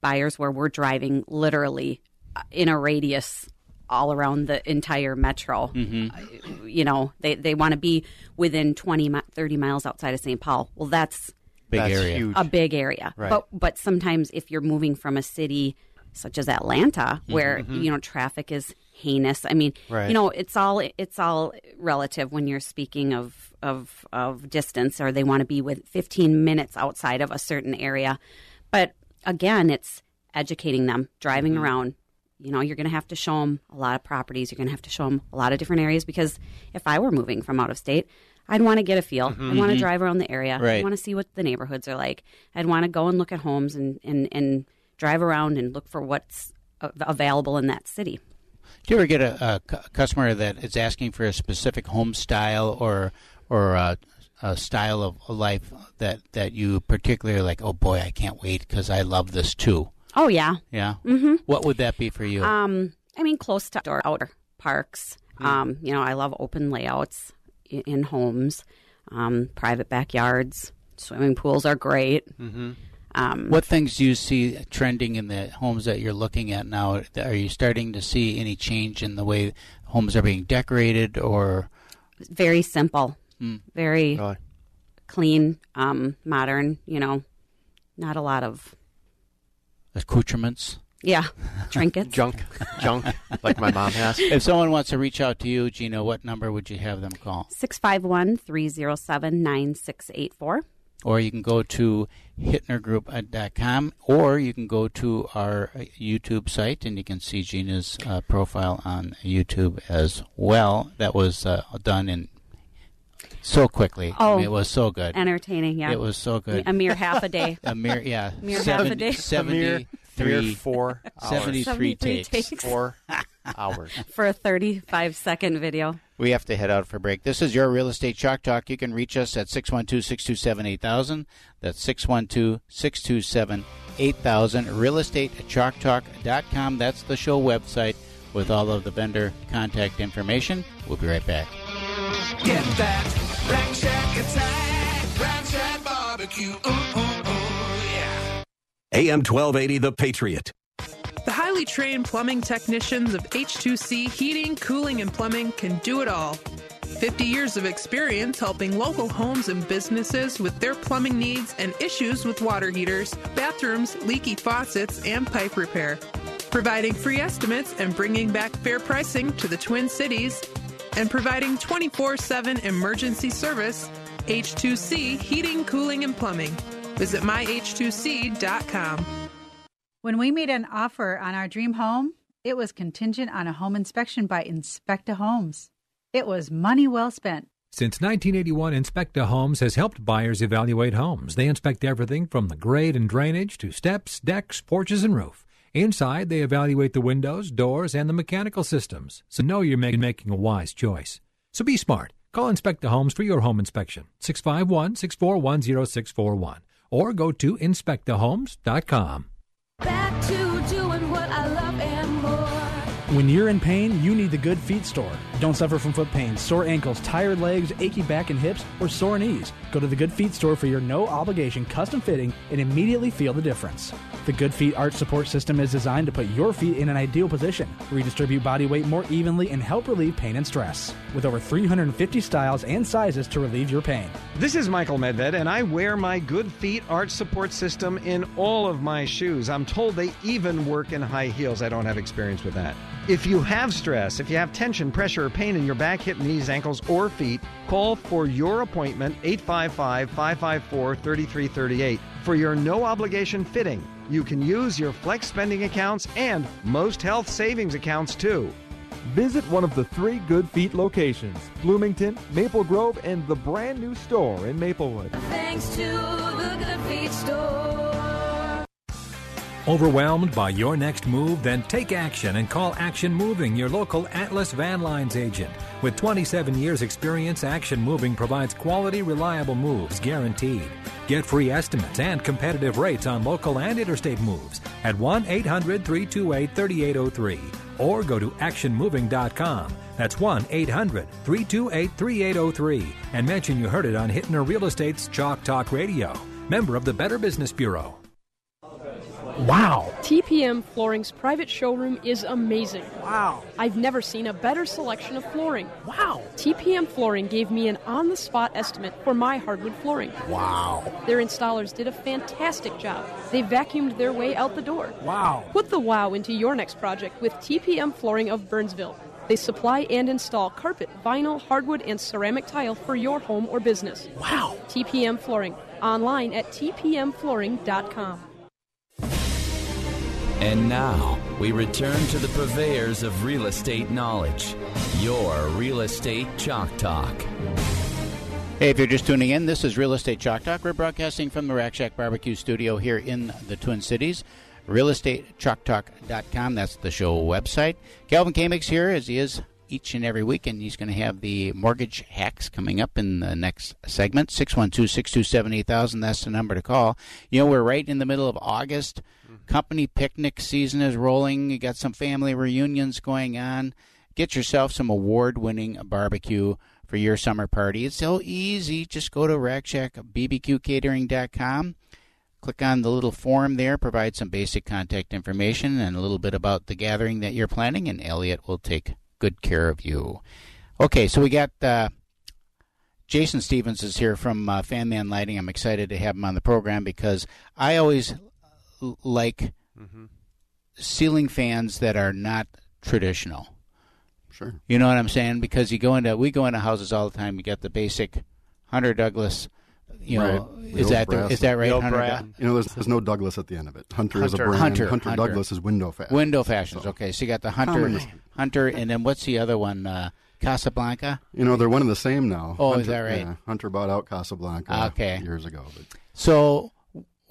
buyers where we're driving literally uh, in a radius all around the entire metro. Mm-hmm. You know, they they want to be within 20 30 miles outside of St. Paul. Well, that's Big That's area. huge. A big area. Right. But but sometimes if you're moving from a city such as Atlanta where Mhm. you know traffic is heinous. I mean, Right. you know, it's all it's all relative when you're speaking of of of distance or they want to be with 15 minutes outside of a certain area. But again, it's educating them, driving Mm-hmm. around. You know, you're going to have to show them a lot of properties. You're going to have to show them a lot of different areas because if I were moving from out of state, I'd want to get a feel. I'd want to drive around the area. Right. I want to see what the neighborhoods are like. I'd want to go and look at homes and, and, and drive around and look for what's available in that city. Do you ever get a, a customer that is asking for a specific home style or or a, a style of life that that you particularly like? Oh boy, I can't wait because I love this too. Oh yeah. Yeah. Mm-hmm. What would that be for you? Um, I mean, close to outdoor, outer parks. Hmm. Um, you know, I love open layouts in, in homes, um, private backyards. Swimming pools are great. Mm-hmm. Um, what things do you see trending in the homes that you're looking at now? Are you starting to see any change in the way homes are being decorated, or very simple, Hmm. very clean, um, modern. You know, not a lot of accoutrements? Yeah trinkets. Junk, junk, like my mom has. If someone wants to reach out to you, Gina, what number would you have them call? 651 307 9684. Or you can go to hittnergroup.com, or you can go to our uh, YouTube site and you can see Gina's uh, profile on YouTube as well. That was uh, done in so quickly. I Oh, mean, it was so good. entertaining, yeah. It was so good. A mere half a day. a mere, yeah. Mere half a day. 73, A mere- mere four hours. 73 73 takes. takes. Four. hours. for a 35 second video. We have to head out for break. This is your Real Estate Chalk Talk. You can reach us at 612 627 8000. That's 612 627 8000. RealestateChalkTalk.com. That's the show website with all of the vendor contact information. We'll be right back. Get that Rack Shack attack, Rack Shack barbecue. Ooh, ooh, ooh, yeah. AM 1280, The Patriot. The highly trained plumbing technicians of H2C Heating, Cooling, and Plumbing can do it all. 50 years of experience helping local homes and businesses with their plumbing needs and issues with water heaters, bathrooms, leaky faucets, and pipe repair. Providing free estimates and bringing back fair pricing to the Twin Cities, and providing 24 7 emergency service. H2C Heating, Cooling, and Plumbing. Visit myh2c.com. When we made an offer on our dream home, it was contingent on a home inspection by Inspecta Homes. It was money well spent. Since 1981, Inspecta Homes has helped buyers evaluate homes. They inspect everything from the grade and drainage to steps, decks, porches, and roof. Inside, they evaluate the windows, doors, and the mechanical systems, so know you're making, making a wise choice. So be smart. Call Inspecta Homes for your home inspection, 651 641 0641, or go to inspectahomes.com. Back to When you're in pain, you need the Good Feet store. Don't suffer from foot pain, sore ankles, tired legs, achy back and hips, or sore knees. Go to the Good Feet store for your no obligation custom fitting and immediately feel the difference. The Good Feet arch support system is designed to put your feet in an ideal position, redistribute body weight more evenly, and help relieve pain and stress. With over 350 styles and sizes to relieve your pain. This is Michael Medved, and I wear my Good Feet arch support system in all of my shoes. I'm told they even work in high heels. I don't have experience with that. If you have stress, if you have tension, pressure, or pain in your back, hip, knees, ankles, or feet, call for your appointment 855 554 3338 for your no obligation fitting. You can use your flex spending accounts and most health savings accounts too. Visit one of the three Good Feet locations Bloomington, Maple Grove, and the brand new store in Maplewood. Thanks to the Good Feet store. Overwhelmed by your next move? Then take action and call Action Moving, your local Atlas Van Lines agent. With 27 years' experience, Action Moving provides quality, reliable moves guaranteed. Get free estimates and competitive rates on local and interstate moves at 1 800 328 3803 or go to actionmoving.com. That's 1 800 328 3803 and mention you heard it on Hittner Real Estate's Chalk Talk Radio. Member of the Better Business Bureau. Wow. TPM Flooring's private showroom is amazing. Wow. I've never seen a better selection of flooring. Wow. TPM Flooring gave me an on the spot estimate for my hardwood flooring. Wow. Their installers did a fantastic job. They vacuumed their way out the door. Wow. Put the wow into your next project with TPM Flooring of Burnsville. They supply and install carpet, vinyl, hardwood, and ceramic tile for your home or business. Wow. TPM Flooring. Online at tpmflooring.com. And now we return to the purveyors of real estate knowledge. Your Real Estate Chalk Talk. Hey, if you're just tuning in, this is Real Estate Chalk Talk. We're broadcasting from the Rack Shack Barbecue Studio here in the Twin Cities. RealEstateChalkTalk.com, that's the show website. Calvin Kamix here, as he is each and every week, and he's going to have the mortgage hacks coming up in the next segment. 612 627 8000, that's the number to call. You know, we're right in the middle of August. Company picnic season is rolling. You got some family reunions going on. Get yourself some award winning barbecue for your summer party. It's so easy. Just go to RackShackBBQCatering.com. Click on the little form there, provide some basic contact information and a little bit about the gathering that you're planning, and Elliot will take good care of you. Okay, so we got uh, Jason Stevens is here from uh, Fan Man Lighting. I'm excited to have him on the program because I always like Mm-hmm. ceiling fans that are not traditional. Sure. You know what I'm saying? Because you go into we go into houses all the time. You got the basic Hunter Douglas. You know, Right. is that the, brass. is that right? The Hunter brass. You know, there's, there's no Douglas at the end of it. Hunter, is a Hunter. brand. Hunter. Hunter, Hunter. Douglas is window fashion. Window fashions. Okay, so you got the Hunter, Common. Hunter, and then what's the other one? Uh, Casablanca. You know, they're one and the same now. Oh, Hunter, is that right? yeah, Hunter bought out Casablanca Okay. years ago. But So,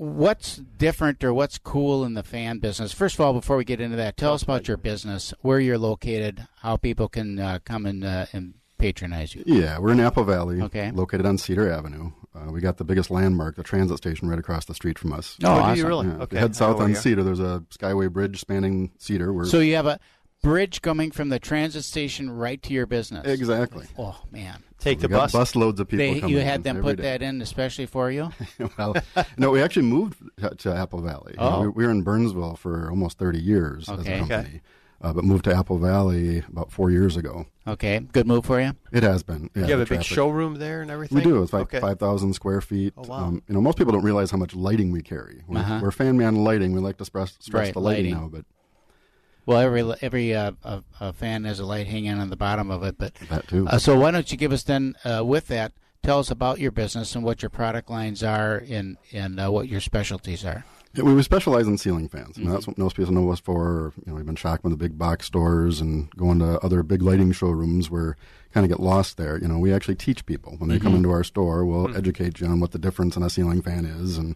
what's different or what's cool in the fan business? First of all, before we get into that, tell us about your business, where you're located, how people can uh, come and, uh, and patronize you. Yeah, we're in Apple Valley, Okay. located on Cedar Avenue. Uh, we got the biggest landmark, the transit station, right across the street from us. Oh, Oh, do you awesome. really? Yeah, Okay. head south Oh, on yeah. Cedar. There's a Skyway Bridge spanning Cedar. We're, So you have a bridge coming from the transit station right to your business. Exactly. Oh man, Take the bus. bus loads of people They, you had them put day. that in especially for you. well, no, we actually moved to, to Apple Valley. You know, Oh. we, we were in Burnsville for almost 30 years as Okay. a Okay. company, uh, but moved to Apple Valley about four years ago. Okay, good move for you. It has been. Yeah, you have the a big showroom there and everything. We do. It's like Okay. 5,000 square feet. Oh, wow. Um, you know, most people don't realize how much lighting we carry. We're, Uh-huh. we're fan man lighting. We like to stress, stress Right, the lighting, lighting. now, but Well, every every uh, uh, uh, fan has a light hanging on the bottom of it, but that too. Uh, so why don't you give us then uh, with that? Tell us about your business and what your product lines are, and and uh, what your specialties are. Yeah, we we specialize in ceiling fans. Mm-hmm. That's what most people know us for. You know, we've been shocked with the big box stores and going to other big lighting showrooms where kind of get lost there. You know, we actually teach people when they come Mhm. into our store. We'll Hmm. educate you on what the difference in a ceiling fan is and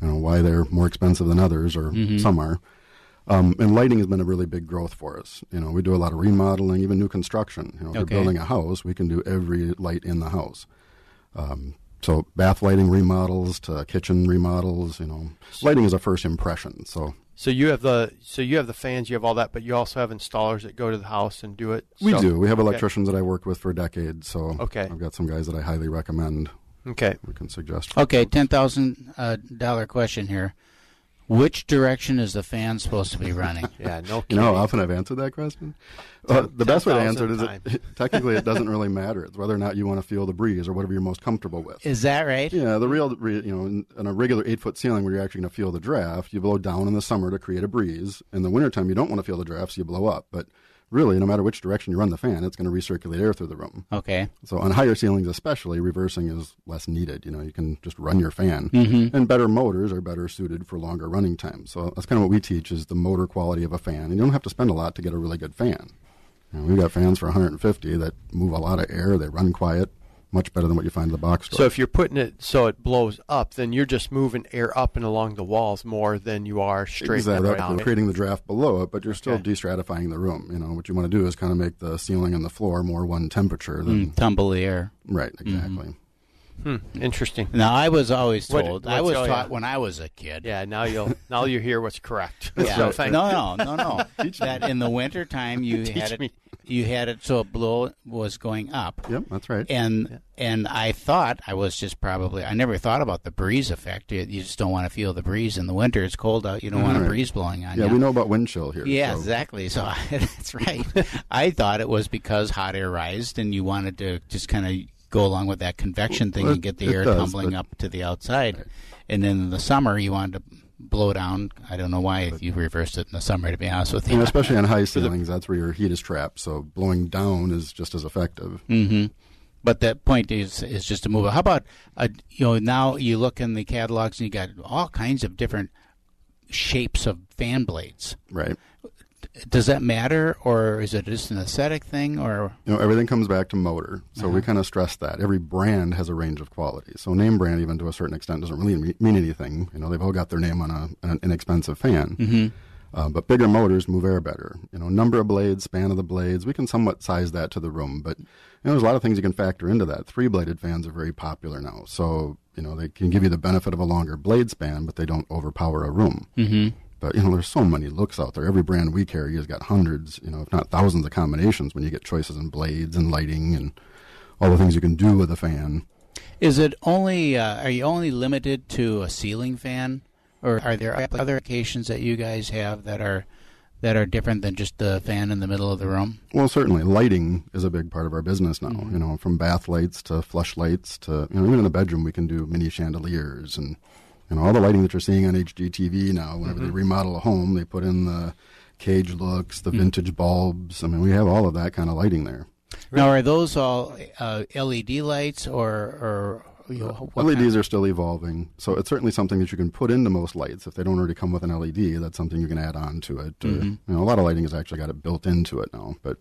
you know why they're more expensive than others, or Mhm. some are. Um, and lighting has been a really big growth for us. You know, we do a lot of remodeling, even new construction. You know, if Okay. you're building a house, we can do every light in the house. Um, so bath lighting remodels to kitchen remodels, you know, lighting is a first impression. So So you have the so you have the fans, you have all that, but you also have installers that go to the house and do it. we So- do. We have Okay. electricians that I worked with for decades. So Okay. I've got some guys that I highly recommend. Okay. We can suggest. Okay, ten thousand uh, dollar question here. Which direction is the fan supposed to be running? yeah, no. You know how often I've answered that question? Uh, the best way to answer it is 10,000 it, technically it doesn't really matter. It's whether or not you want to feel the breeze or whatever you're most comfortable with. Is that right? Yeah, the real, you know, in, in a regular eight foot ceiling where you're actually going to feel the draft, you blow down in the summer to create a breeze. In the wintertime, you don't want to feel the draft, so you blow up. But really, no matter which direction you run the fan, it's going to recirculate air through the room. Okay. So on higher ceilings, especially, reversing is less needed. You know, you can just run your fan, Mhm. and better motors are better suited for longer running times. So that's kind of what we teach is the motor quality of a fan. And you don't have to spend a lot to get a really good fan. You know, we've got fans for 150 that move a lot of air. They run quiet, much better than what you find in the box store. So if you're putting it so it blows up, then you're just moving air up and along the walls more than you are straight exactly, down. We're creating the draft below it, but you're still Okay. destratifying the room. You know what you want to do is kind of make the ceiling and the floor more one temperature than Mm, tumble the air. Right, exactly. Hmm, interesting. Now I was always What- told. I was oh, taught yeah. when I was a kid. Yeah, now you'll now you hear what's correct. Yeah. So no, no, no, no. that in the winter time you Teach had it, me. You had it so it blow was going up. Yep, that's right. And and I thought I was just probably I never thought about the breeze effect. You, you just don't want to feel the breeze in the winter. It's cold out. You don't want a breeze blowing on you. Yeah, you. we know about wind chill here. Yeah, so- exactly. So that's right. I thought it was because hot air rised and you wanted to just kind of go along with that convection thing Well, and get the air does, tumbling up to the outside. And then in the summer you wanted to blow down. I don't know why you reversed it in the summer. To be honest with you, especially on high ceilings, that's where your heat is trapped. So blowing down is just as effective. hmm But that point is is just to move it. How about uh, you know now you look in the catalogs and you got all kinds of different shapes of fan blades. Right. Does that matter, or is it just an aesthetic thing, or You know, everything comes back to motor. So we Uh-huh. kind of stress that. Every brand has a range of quality. So name brand, even to a certain extent, doesn't really mean anything. You know, they've all got their name on a, an inexpensive fan. Mhm. Uh, but bigger motors move air better. You know, number of blades, span of the blades, we can somewhat size that to the room. But, you know, there's a lot of things you can factor into that. Three-bladed fans are very popular now. So, you know, they can give you the benefit of a longer blade span, but they don't overpower a room. Mhm. But, you know, there's so many looks out there. Every brand we carry has got hundreds, you know, if not thousands of combinations when you get choices in blades and lighting and all the things you can do with a fan. is it only? Uh, are you only limited to a ceiling fan, or are there other applications that you guys have that are that are different than just the fan in the middle of the room? Well, certainly, lighting is a big part of our business now. Mm-hmm. You know, from bath lights to flush lights to you know, even in the bedroom, we can do mini chandeliers and know all the lighting that you're seeing on HGTV now. Whenever they Mhm. remodel a home, they put in the cage looks, the Mm. vintage bulbs. I mean, we have all of that kind of lighting there. Now, are those all uh, LED lights, or or you know, what LEDs kind- are still evolving, so it's certainly something that you can put into most lights. If they don't already come with an LED, that's something you can add on to it. Or, Mhm. you know, a lot of lighting has actually got it built into it now, but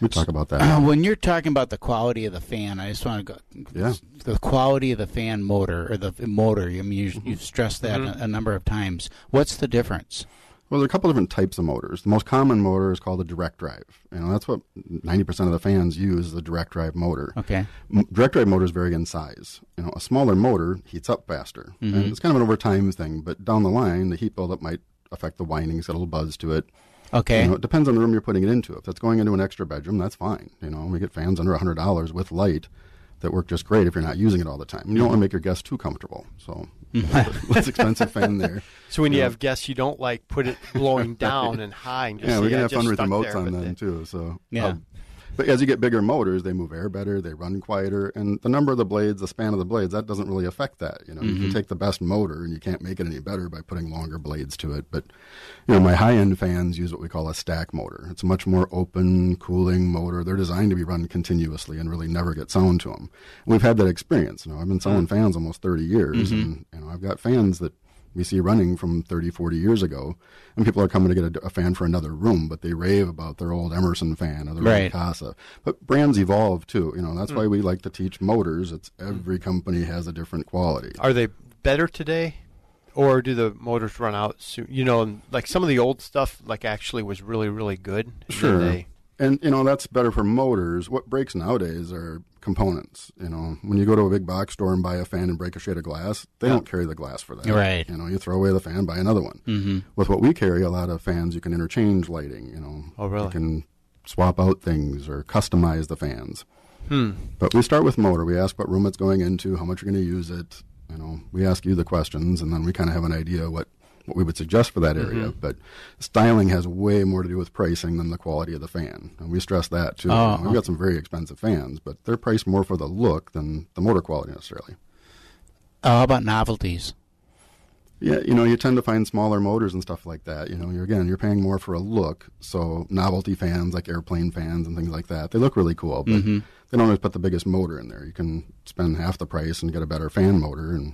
We talk about that. Uh, when you're talking about the quality of the fan, I just want to go. Yeah. The quality of the fan motor or the motor. I mean, you, you've stressed that Mhm. a, a number of times. What's the difference? Well, there are a couple different types of motors. The most common motor is called a direct drive. You know, that's what 90% of the fans use, the direct drive motor. Okay. M- direct drive motors vary in size. You know, a smaller motor heats up faster. Mm-hmm. And it's kind of an over time thing, but down the line, the heat buildup might affect the windings, get a little buzz to it. Okay. You know, it depends on the room you're putting it into. If it's going into an extra bedroom, that's fine. You know, we get fans under $100 with light that work just great if you're not using it all the time. You don't want to make your guests too comfortable. So, less expensive fan there. So when you know. have guests you don't like, put it blowing down and high. And just yeah, we're gonna have fun with remotes there on them too. So Yeah. um, but as you get bigger motors, they move air better, they run quieter, and the number of the blades, the span of the blades, that doesn't really affect that. You know, you Mm-hmm. can Mhm. take the best motor and you can't make it any better by putting longer blades to it. But you know, my high end fans use what we call a stack motor. It's a much more open cooling motor. They're designed to be run continuously and really never get sound to them. We've had that experience. You know, I've been selling fans almost 30 years, Mhm. and you know, I've got fans that we see running from 30, 40 years ago, and people are coming to get a, a fan for another room, but they rave about their old Emerson fan or their Right. old Casa. But brands evolve too. You know, that's Mm. why we like to teach motors. It's every company has a different quality. Are they better today, or do the motors run out soon? You know, like some of the old stuff, like actually was really really good. Sure. they- And you know that's better for motors. What breaks nowadays are components. You know, when you go to a big box store and buy a fan and break a shade of glass, they Yeah. don't carry the glass for that. Right. You know, you throw away the fan, buy another one. Mhm. With what we carry, a lot of fans you can interchange lighting. You know, Oh, really? You can swap out things or customize the fans. Hmm. But we start with motor. We ask what room it's going into, how much you're going to use it. You know, we ask you the questions, and then we kind of have an idea what what we would suggest for that area. Mhm. But styling has way more to do with pricing than the quality of the fan, and we stress that too. Oh. We've got some very expensive fans, but they're priced more for the look than the motor quality necessarily. Uh, how about novelties? Yeah, you know, you tend to find smaller motors and stuff like that. You know, you're again, you're paying more for a look. So novelty fans like airplane fans and things like that, they look really cool, but Mhm. they don't always put the biggest motor in there. You can spend half the price and get a better fan motor. And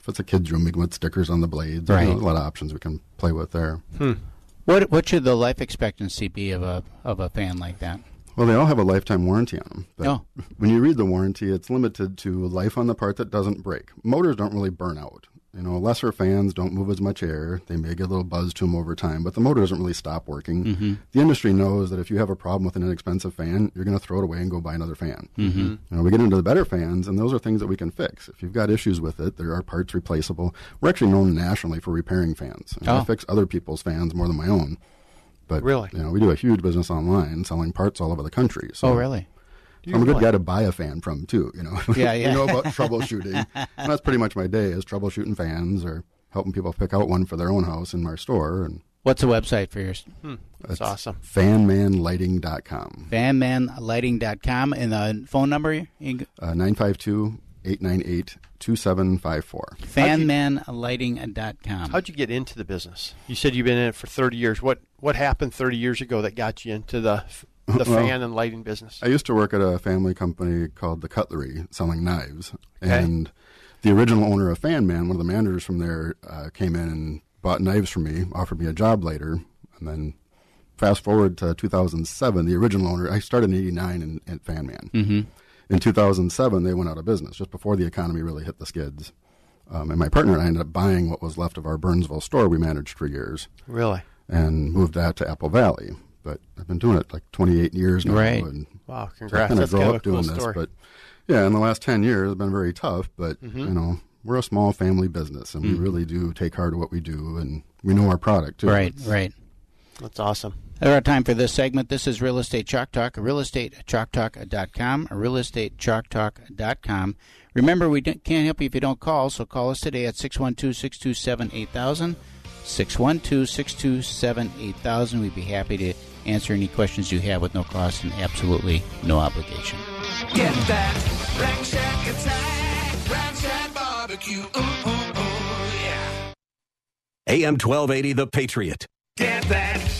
if it's a kid's room, we can put stickers on the blades. You know, Right. a lot of options we can play with there. Hmm. What what should the life expectancy be of a of a fan like that? Well, they all have a lifetime warranty on them. But Oh. when you read the warranty, it's limited to life on the part that doesn't break. Motors don't really burn out. You know, lesser fans don't move as much air. They may get a little buzz to them over time, but the motor doesn't really stop working. Mhm. The industry knows that if you have a problem with an inexpensive fan, you're going to throw it away and go buy another fan. Mhm. You know, we get into the better fans, and those are things that we can fix. If you've got issues with it, there are parts replaceable. We're actually known nationally for repairing fans. You know, I Oh. fix other people's fans more than my own. But Really? you know, we do a huge business online, selling parts all over the country. So Oh, really? I'm a good guy to buy a fan from too. You know, Yeah, yeah. we know about troubleshooting, and that's pretty much my day is troubleshooting fans or helping people pick out one for their own house in our store. And What's the website for yours? Hmm, that's it's awesome. Fanmanlighting.com. Fanmanlighting.com and the phone number? You can- Uh, 952-898-2754. Fanmanlighting.com. How'd you get into the business? You said you've been in it for 30 years. What what happened 30 years ago that got you into the the Well, fan and lighting business? I used to work at a family company called The Cutlery, selling knives. Okay. And the original owner of Fan Man, one of the managers from there, uh, came in and bought knives from me, offered me a job later. And then fast forward to 2007, the original owner, I started in 89 in, at Fan Man. Mhm. In 2007, they went out of business just before the economy really hit the skids. Um, and my partner and I ended up buying what was left of our Burnsville store we managed for years Really? and moved that to Apple Valley. But I've been doing it like 28 years now. Right. And Wow, so I congrats. kinda That's grew kind of up a cool doing story. this, but yeah, in the last 10 years, it's been very tough. But Mhm. you know, we're a small family business, and we Mm. really do take heart of what we do, and we know our product too. Right, It's- right. That's awesome. All right, time for this segment. This is Real Estate Chalk Talk, realestateChalkTalk.com, realestateChalkTalk.com. Remember, we can't help you if you don't call, so call us today at 612-627-8000, 612-627-8000. We'd be happy to answer any questions you have with no cost and absolutely no obligation. Get that Rack Shack attack, Rack Shack barbecue. Ooh, ooh, ooh, yeah. AM 1280, The Patriot. Get that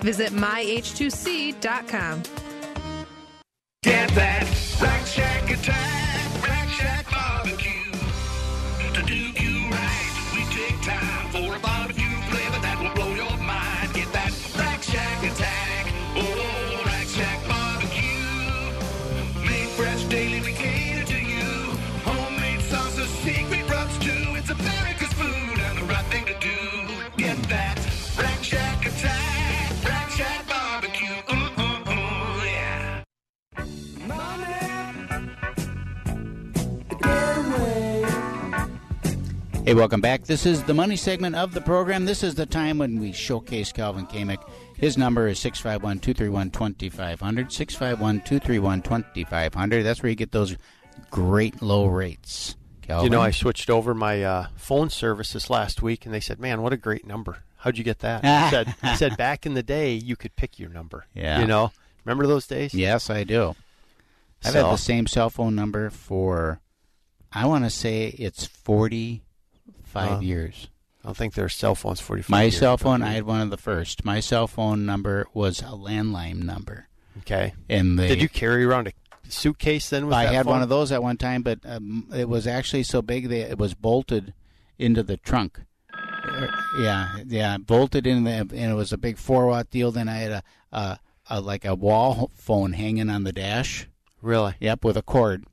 Visit myh2c.com. Get that Rack Shack attack, Rack Shack barbecue. Hey, welcome back. This is the money segment of the program. This is the time when we showcase Calvin Kamick. His number is 651 231 2500. 651 231 2500. That's where you get those great low rates. Calvin. You know, I switched over my uh, phone service this last week, and they said, "Man, what a great number! How'd you get that?" I said, I said, back in the day, you could pick your number. Yeah. You know, remember those days? Yes, I do. I've So- had the same cell phone number for, I want to say it's 45 Uh, years. I don't think there's cell phones 45 My years cell phone, I had one of the first. My cell phone number was a landline number. Okay. And they, Did you carry around a suitcase then with I had one of those at one time, but um, it was actually so big that it was bolted into the trunk. Uh, Yeah, yeah, bolted in the, and it was a big four watt deal. Then I had a, a, a like a wall phone hanging on the dash. Really? Yep, with a cord.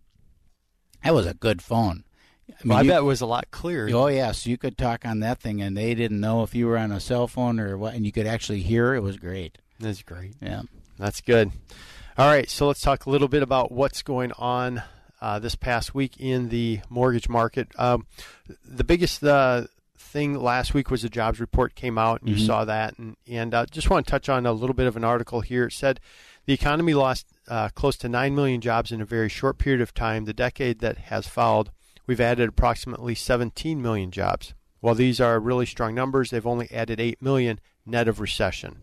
That was a good phone. Well, I you- bet it was a lot clearer. Oh yes, you could talk on that thing, and they didn't know if you were on a cell phone or what, and you could actually hear. It was great. That's great. Yeah. That's good. All right, so let's talk a little bit about what's going on uh, this past week in the mortgage market. Um, the biggest uh, thing last week was the jobs report came out, and Mhm. you saw that. And, and uh, just want to touch on a little bit of an article here. It said the economy lost uh, close to 9 million jobs in a very short period of time. The decade that has followed, we've added approximately 17 million jobs. While these are really strong numbers, they've only added 8 million net of recession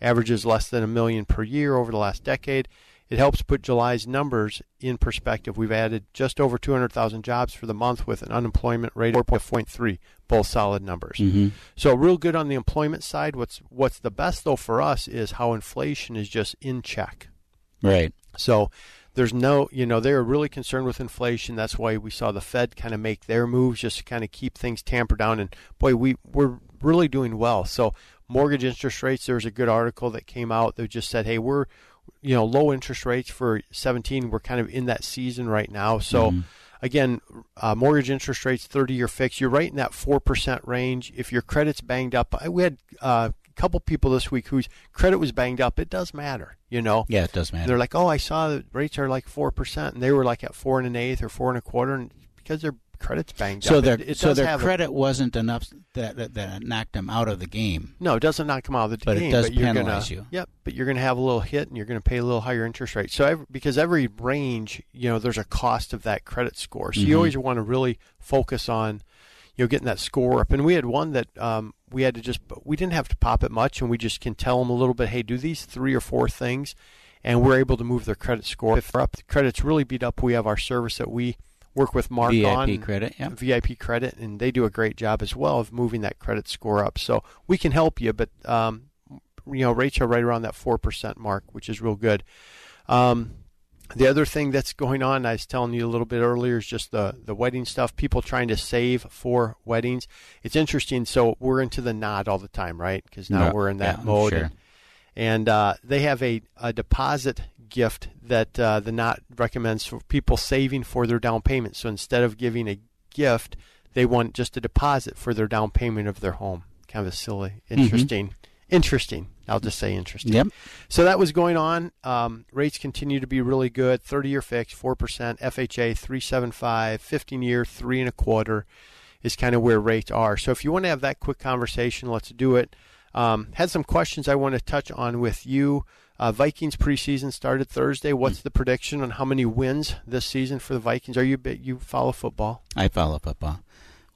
averages less than a million per year over the last decade. It helps put July's numbers in perspective. We've added just over 200,000 jobs for the month with an unemployment rate of 4.3, both solid numbers. Mhm. So real good on the employment side. What's what's the best though for us is how inflation is just in check. Right. So there's no, you know, they're really concerned with inflation. That's why we saw the Fed kind of make their moves just to kind of keep things tampered down. And boy, we we're really doing well. So mortgage interest rates. There was a good article that came out that just said, hey, we're you know low interest rates for 17. We're kind of in that season right now. So. Mhm. Again, uh, mortgage interest rates, 30 year fix, you're right in that 4% range. If your credit's banged up, we had uh, couple people this week whose credit was banged up. It does matter, you know. Yeah, it does matter. They're like, oh, I saw the rates are like four percent, and they were like at four and an eighth or four and a quarter, and because their credit's banged So up, their it, it so their have a- credit wasn't enough that, that that knocked them out of the game. no, it doesn't knock them out of the game. But it does but penalize gonna, you. Yep, but you're going to have a little hit, and you're going to pay a little higher interest rate. So every, because every range, you know, there's a cost of that credit score. So Mhm. you always want to really focus on, you know, getting that score up. And we had one that um, we had to just, we didn't have to pop it much, and we just can tell them a little bit, hey, do these three or four things, and we're able to move their credit score. If up, the credit's really beat up, we have our service that we work with Mark VIP on credit, yep. VIP credit, and they do a great job as well of moving that credit score up. So we can help you, but um, you know rates are right around that four percent mark, which is real good. Um, the other thing that's going on, I was telling you a little bit earlier, is just the the wedding stuff. People trying to save for weddings. It's interesting. So we're into the knot all the time, right? Because now Yeah, we're in that yeah, mode. sure. And, and uh, they have a, a deposit gift that uh, the knot recommends for people saving for their down payment. So instead of giving a gift, they want just a deposit for their down payment of their home. Kind of a silly, interesting, interesting. I'll just say interesting. Yep. So that was going on. Um, rates continue to be really good. 30 year fixed, 4%, FHA 375, 15 year, three and a quarter is kind of where rates are. So if you want to have that quick conversation, let's do it. Um, had some questions I want to touch on with you. Uh, Vikings preseason started Thursday. What's the prediction on how many wins this season for the Vikings? Are you you follow football? I follow football.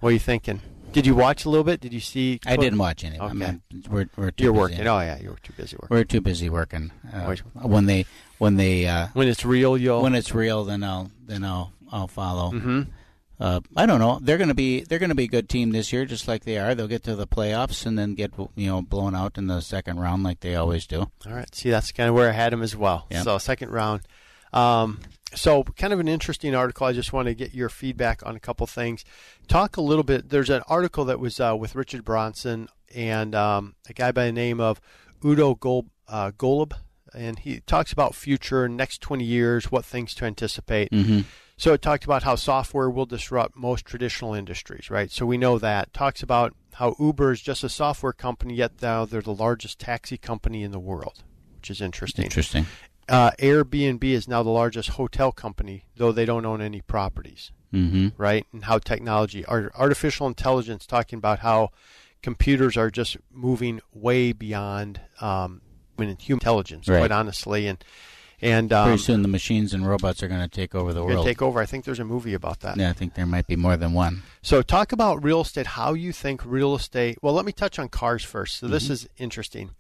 What are you thinking? Did you watch a little bit? Did you see? I didn't watch any. Okay. I mean, we're, we're too You're busy. working. Oh yeah, you were too busy working. We're too busy working. Uh, when they when they uh, when it's real, you'll when it's real, then I'll then I'll I'll follow. Mm-hmm. Uh, I don't know. They're going to be they're going to be a good team this year, just like they are. They'll get to the playoffs and then get you know blown out in the second round like they always do. All right. See, that's kind of where I had them as well. Yeah. So second round. Um, so kind of an interesting article. I just want to get your feedback on a couple things. Talk a little bit. There's an article that was uh, with Richard Branson and um, a guy by the name of Udo Gol- uh, Gollub, and he talks about future next 20 years, what things to anticipate. Mhm. So it talked about how software will disrupt most traditional industries, right? So we know that. Talks about how Uber is just a software company, yet now they're the largest taxi company in the world, which is interesting. Interesting. Uh, Airbnb is now the largest hotel company, though they don't own any properties, Mhm. right? And how technology, artificial intelligence, talking about how computers are just moving way beyond um, human intelligence, Right. quite honestly, and and um, Pretty soon, the machines and robots are going to take over the world. take over. I think there's a movie about that. Yeah, I think there might be more than one. So, talk about real estate, how you think real estate. Well, let me touch on cars first. So, this Mhm. is interesting.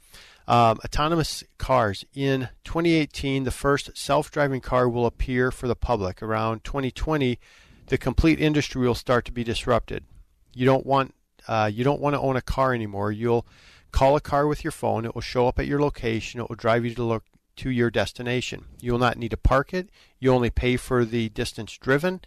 Um, autonomous cars. In 2018, the first self driving car will appear for the public. Around 2020, the complete industry will start to be disrupted. You don't want uh, you don't want to own a car anymore. You'll call a car with your phone. It will show up at your location. It will drive you to look to your destination. You will not need to park it. You only pay for the distance driven,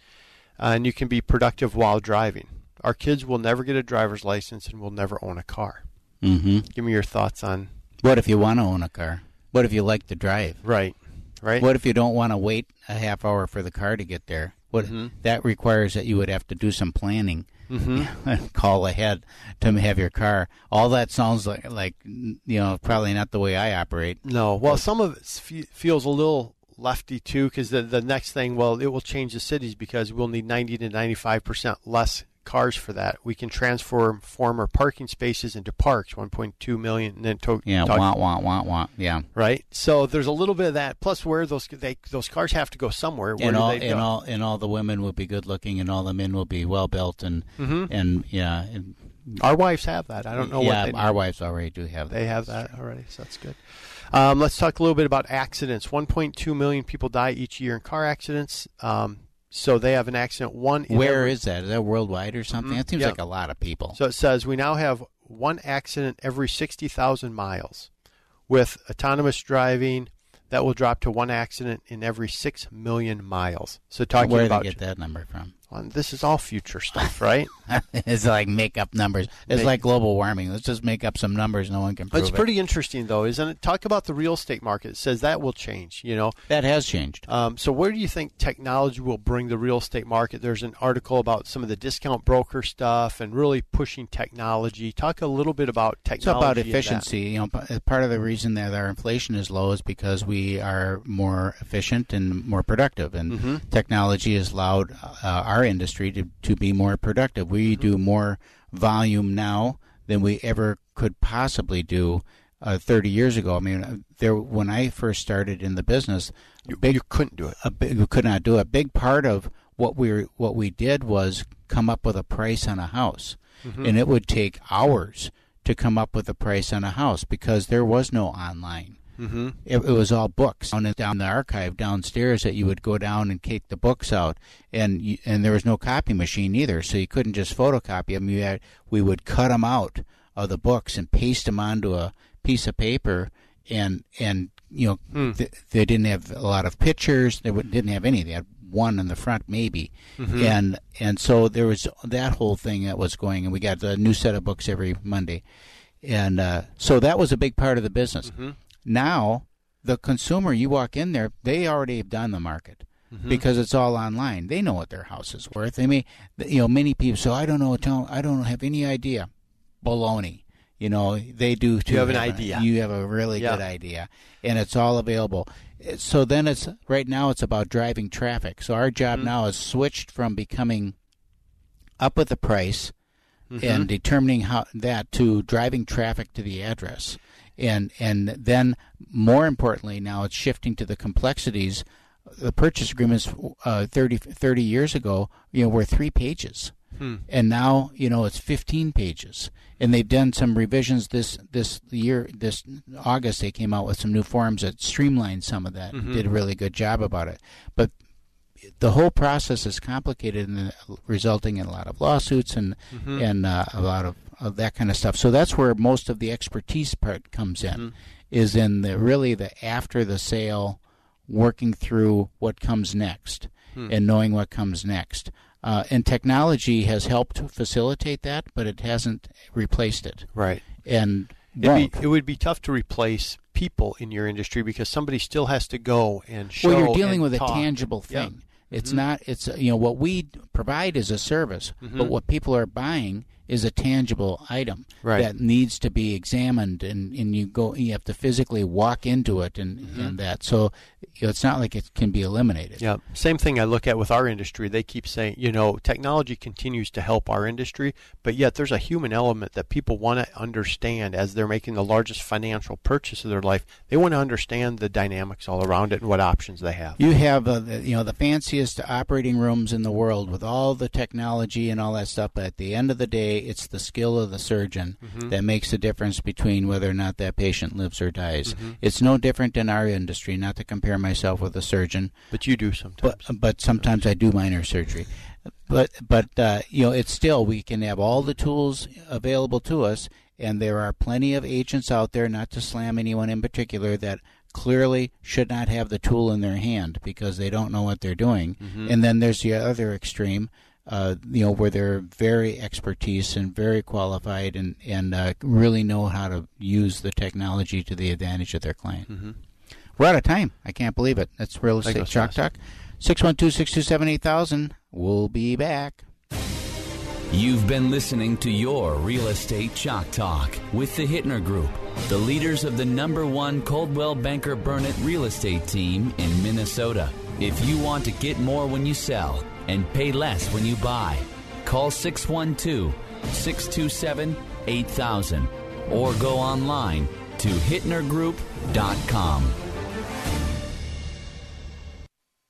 uh, and you can be productive while driving. Our kids will never get a driver's license and will never own a car. Mm-hmm. Give me your thoughts on What if you want to own a car? What if you like to drive? Right. Right. What if you don't want to wait a half hour for the car to get there? What Mhm. that requires that you would have to do some planning Mhm. and call ahead to have your car. All that sounds like like you know probably not the way I operate. No. Well, some of it fe- feels a little lefty too, because the the next thing, well, it will change the cities because we'll need ninety to ninety five percent less cars for that. We can transform former parking spaces into parks, one point two million, and then to- Yeah, talk- want want want want. Yeah. right. So there's a little bit of that. Plus, where those they, those cars have to go somewhere. Where and do all and all and all the women will be good looking, and all the men will be well built, and Mhm. and yeah. And, Our wives have that. I don't know yeah, our wives already do have that. They have that already, so that's good. Um, let's talk a little bit about accidents. 1.2 million people die each year in car accidents. Um, so they have an accident one. In Where is that? Is that worldwide or something? Mhm, That seems yeah. like a lot of people. So it says we now have one accident every 60,000 miles. With autonomous driving, that will drop to one accident in every 6 million miles. So talking about Where about they get that number from? Well, this is all future stuff, right? it's like make up numbers. It's Make- like global warming. Let's just make up some numbers. No one can prove It's it. pretty interesting, though, isn't it? Talk about the real estate market. It says that will change. You know, that has changed. Um, so, where do you think technology will bring the real estate market? There's an article about some of the discount broker stuff and really pushing technology. Talk a little bit about technology. It's about efficiency. You know, part of the reason that our inflation is low is because we are more efficient and more productive, and Mhm. technology has allowed uh, our industry to, to be more productive. We do more volume now than we ever could possibly do uh, 30 years ago. I mean, uh, there when I first started in the business, you, big, couldn't do it. A big, you could not do it. A big part of what we were, what we did was come up with a price on a house, Mhm. and it would take hours to come up with a price on a house because there was no online. Mhm. It, it was all books down in, down the archive downstairs that you would go down and take the books out, and you, and there was no copy machine either, so you couldn't just photocopy them. You had, we would cut them out of the books and paste them onto a piece of paper, and and you know Hmm. th- they didn't have a lot of pictures. They would- didn't have any. They had one in the front maybe, Mhm. and and so there was that whole thing that was going, and we got a new set of books every Monday, and uh, so that was a big part of the business. Mhm. Now, the consumer, you walk in there, they already have done the market Mhm. because it's all online. They know what their house is worth. I mean, th- you know, many people. So I don't know. Tell, I don't have any idea. Baloney. You know, they do too. You have an idea. You have a really Yeah. good idea, and it's all available. So then it's right now it's about driving traffic. So our job Mhm. now is switched from becoming up with the price Mhm. and determining how that to driving traffic to the address and and then more importantly now it's shifting to the complexities the purchase agreements uh, 30, 30 years ago you know were three pages Hmm. and now you know it's 15 pages and they've done some revisions this this year this august they came out with some new forms that streamlined some of that Mhm. did a really good job about it but the whole process is complicated and resulting in a lot of lawsuits and Mhm. and uh, a lot of, of that kind of stuff. So that's where most of the expertise part comes in, Mhm. is in the really the after the sale, working through what comes next Hmm. and knowing what comes next. Uh, and technology has helped facilitate that, but it hasn't replaced it. Right. And be, it would be tough to replace people in your industry because somebody still has to go and show. well, you're dealing with talk. a tangible thing. It's Mhm. not. It's you know what we provide is a service, Mhm. but what people are buying is a tangible item Right. that needs to be examined, and, and you go. You have to physically walk into it, and, Mm-hmm. and that. So you know, it's not like it can be eliminated. Yeah, same thing I look at with our industry. They keep saying, you know, technology continues to help our industry, but yet there's a human element that people want to understand as they're making the largest financial purchase of their life. They want to understand the dynamics all around it and what options they have. You have uh, the, you know the fanciest operating rooms in the world with all the technology and all that stuff, but at the end of the day, it's the skill of the surgeon Mhm. that makes the difference between whether or not that patient lives or dies. Mhm. It's no different in our industry. Not to compare myself with a surgeon, But you do sometimes. but but sometimes I do minor surgery. But but uh, you know it's still we can have all the tools available to us, and there are plenty of agents out there. Not to slam anyone in particular that clearly should not have the tool in their hand because they don't know what they're doing. Mhm. And then there's the other extreme, uh, you know, where they're very expertise and very qualified and and uh, really know how to use the technology to the advantage of their client. Mhm. We're out of time. I can't believe it. That's real That estate goes chalk talk. 612-627-8000. We'll be back. You've been listening to your Real Estate Chalk Talk with the Hittner Group, the leaders of the number one Coldwell Banker Burnett real estate team in Minnesota. If you want to get more when you sell and pay less when you buy, call 612 627 8000 or go online to hittnergroup.com.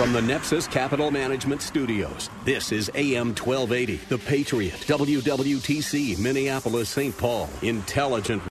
From the Nepsis Capital Management Studios, this is AM 1280, The Patriot, WWTC, Minneapolis, St. Paul, Intelligent